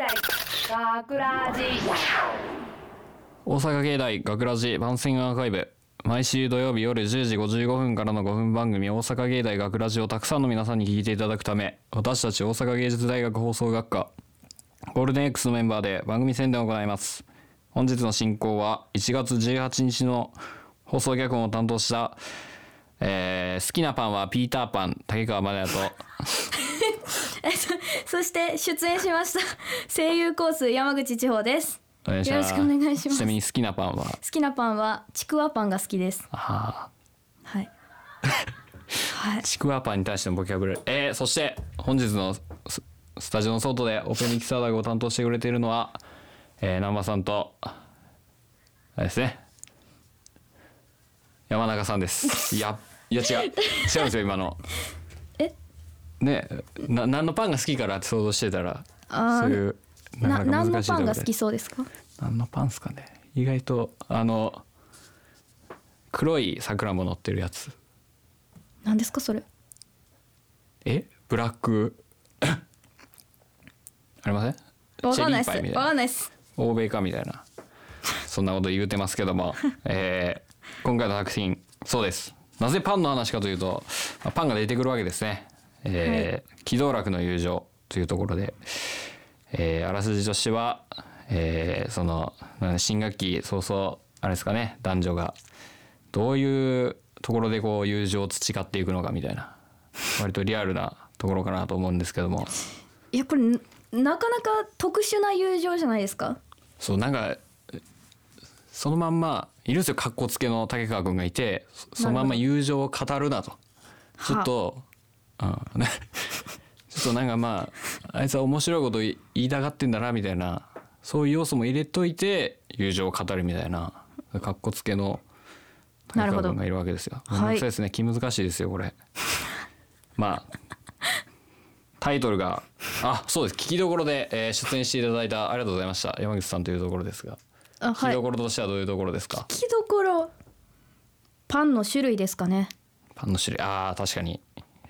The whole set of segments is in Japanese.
大学ラジ。大阪芸大学ラジ番宣アーカイブ毎週土曜日夜10時55分からの5分番組大阪芸大学ラジをたくさんの皆さんに聞いていただくため私たち大阪芸術大学放送学科ゴールデン X のメンバーで番組宣伝を行います。本日の進行は1月18日の放送脚本を担当した、えー好きなパンはピーターパン竹川までだと そして出演しました声優コース山口千穂です。よろしくお願いします。ちなみに好きなパンは？好きなパンはちくわパンが好きです。あは。い。はい。ーちくわパンに対してのボキャブラリー。えー、そして本日のススタジオの外でオペミキサーダグを担当してくれているのは、えー、南波さんとあれですね。山中さんです。いやいや違う。違うんですよ今の。えねな何のパンが好きからって想像してたらあーそういうななかなか何の難しいパンが好きそうですか？何のパンですかね。意外とあの黒い桜も乗ってるやつ。何ですかそれ？え？ブラック。ありません？わかんないです。チェリーパイみたいな。わかんないです。欧米かみたいな。そんなこと言うてますけども、えー今回の作品そうです。なぜパンの話かというとまあパンが出てくるわけですね、えー機動楽の友情というところで、えーあらすじとしては、えーその新学期早々あれですかね男女がどういうところでこう友情を培っていくのかみたいな割とリアルなところかなと思うんですけども。いやこれななかなか特殊な友情じゃないですか？そうなんかそのまんまいるんですよ格好つけの竹川君がいてそそのまんま友情を語るなと。ちょっと、うん、ね。ちょっとなんかまああいつは面白いこと言いたがってんだなみたいな。そういう要素も入れといて友情を語るみたいな。格好つけの竹川君がいるわけですよ。なるほど。めんどくさいですね。気難しいですよこれ。まあタイトルがあそうです。聞きどころで、えー出演していただいたありがとうございました。山口さんというところですが。聞きあはい。どころとしてはどういうところですか、聞きどころ。パンの種類ですかね。パンの種類。あー確かに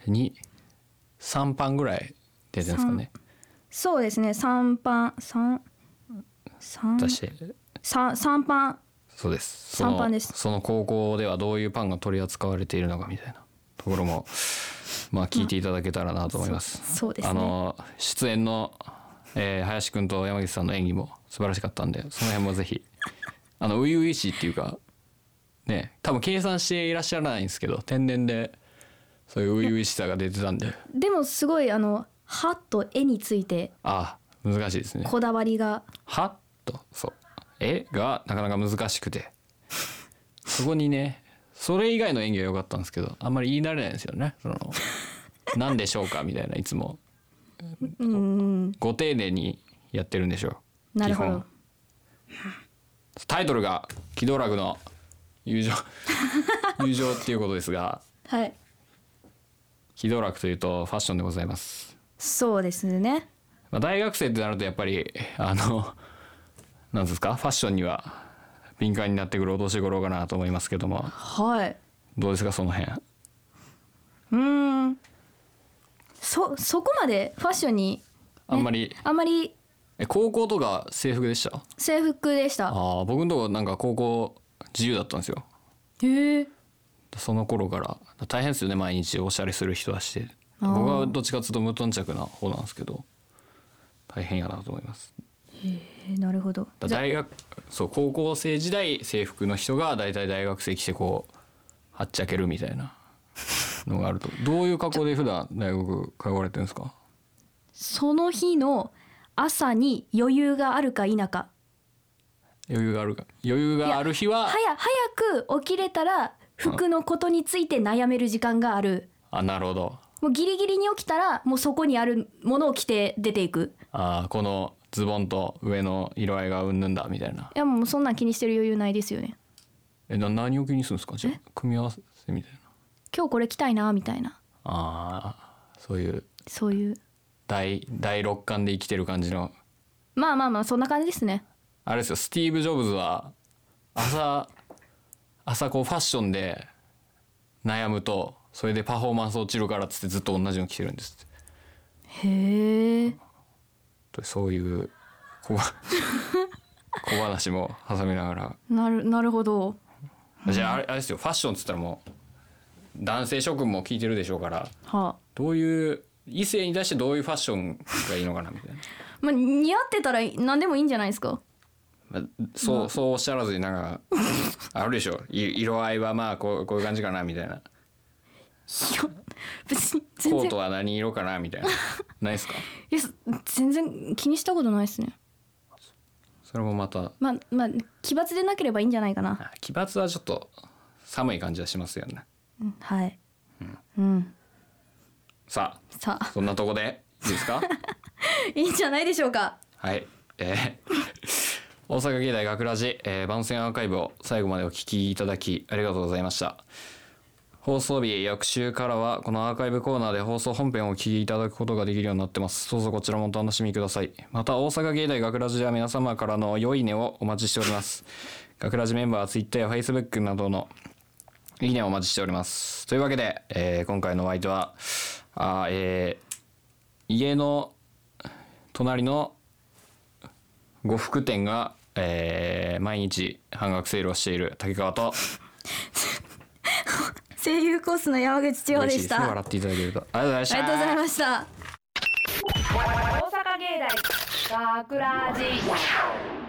23パンぐらい出てるんですかね。そうですね。三パン三三出して三三パン。そうです。その3パンです。その高校ではどういうパンが取り扱われているのかみたいな。ところも まあ聞いていただけたらなと思います、そうそうですね。あの出演の、えー林くんと山口さんの演技も素晴らしかったんでその辺もぜひあの初々しいっていうかね多分計算していらっしゃらないんですけど天然でそういう初々しさが出てたんで。でもすごいあの歯と絵についてああ難しいですね。こだわりが。はっとそう。絵がなかなか難しくて。そこにねそれ以外の演技は良かったんですけどあんまり言い慣れないんですよね。その 何でしょうかみたいないつも。うん。ご丁寧にやってるんでしょう。なるほど。タイトルが「機動楽の友情。友情」っていうことですが。はい機動楽というとファッションでございます、そうですね。まあ、大学生ってなるとやっぱりあのなんですか？ファッションには敏感になってくるお年頃かなと思いますけども。はい。どうですか？その辺。うーん。そそこまでファッションにあんまり。あんまり。え高校とか制服でした？制服でした。ああ僕のとこなんか高校自由だったんですよ。へえその頃から大変ですよね毎日おしゃれする人はして。僕はどっちかっていうと無頓着な方なんですけど大変やなと思います。えなるほど。大学そう高校生時代制服の人が大体大学生来てこうはっちゃけるみたいなのがあると。どういう格好で普段大学通われてるんですか？その日の朝に余裕があるか否か。余裕があるか。余裕がある日は早早く起きれたら服のことについて悩める時間がある。あなるほど。もうギリギリに起きたらもうそこにあるものを着て出ていく。あーこのズボンと上の色合いがうんぬんだみたいな。いやもうそんなん気にしてる余裕ないですよね。えな何を気にするんですか？じゃあ組み合わせみたいな。今日これ着たいなみたいな。ああそういう。そういう。第第六感で生きてる感じの。まあまあまあそんな感じですね。あれですよスティーブ・ジョブズは朝朝こうファッションで悩むとそれでパフォーマンス落ちるからっつってずっと同じの着てるんですって。へえそういう小ば小話も挟みながら。なるなるほど。じゃああれあれですよファッションっつったらもう男性諸君も聞いてるでしょうからはあ。どういう異性に対してどういうファッションがいいのかなみたいな、まあ似合ってたら何でもいいんじゃないですか。まあ、そうそうおっしゃらずになんかあるでしょ。い色合いはまあこうこういう感じかなみたいな。いや別に全然。コートは何色かなみたいな。ないですか？いや全然気にしたことないですね。それもまた。まあまあ奇抜でなければいいんじゃないかな。あ奇抜はちょっと寒い感じはしますよね。うんはい。うん。さあさあ。そんなとこでいいですか？いいんじゃないでしょうか。はい。えー大阪芸大学ラジ、えー番宣アーカイブを最後までお聞きいただきありがとうございました。放送日翌週からはこのアーカイブコーナーで放送本編をお聞きいただくことができるようになってます。どうぞこちらもお楽しみください。また大阪芸大学ラジでは皆様からの良いねをお待ちしております。学ラジメンバーは Twitter や Facebook などのいいねをお待ちしております。というわけで、えー今回のお相手はあえー家の隣の呉服店が、えー毎日半額セールをしている竹川と。声優コースの山口千穂でした。嬉しいですね笑っていただけるとありがとうございました。ありがとうございました。大阪芸大学ラジ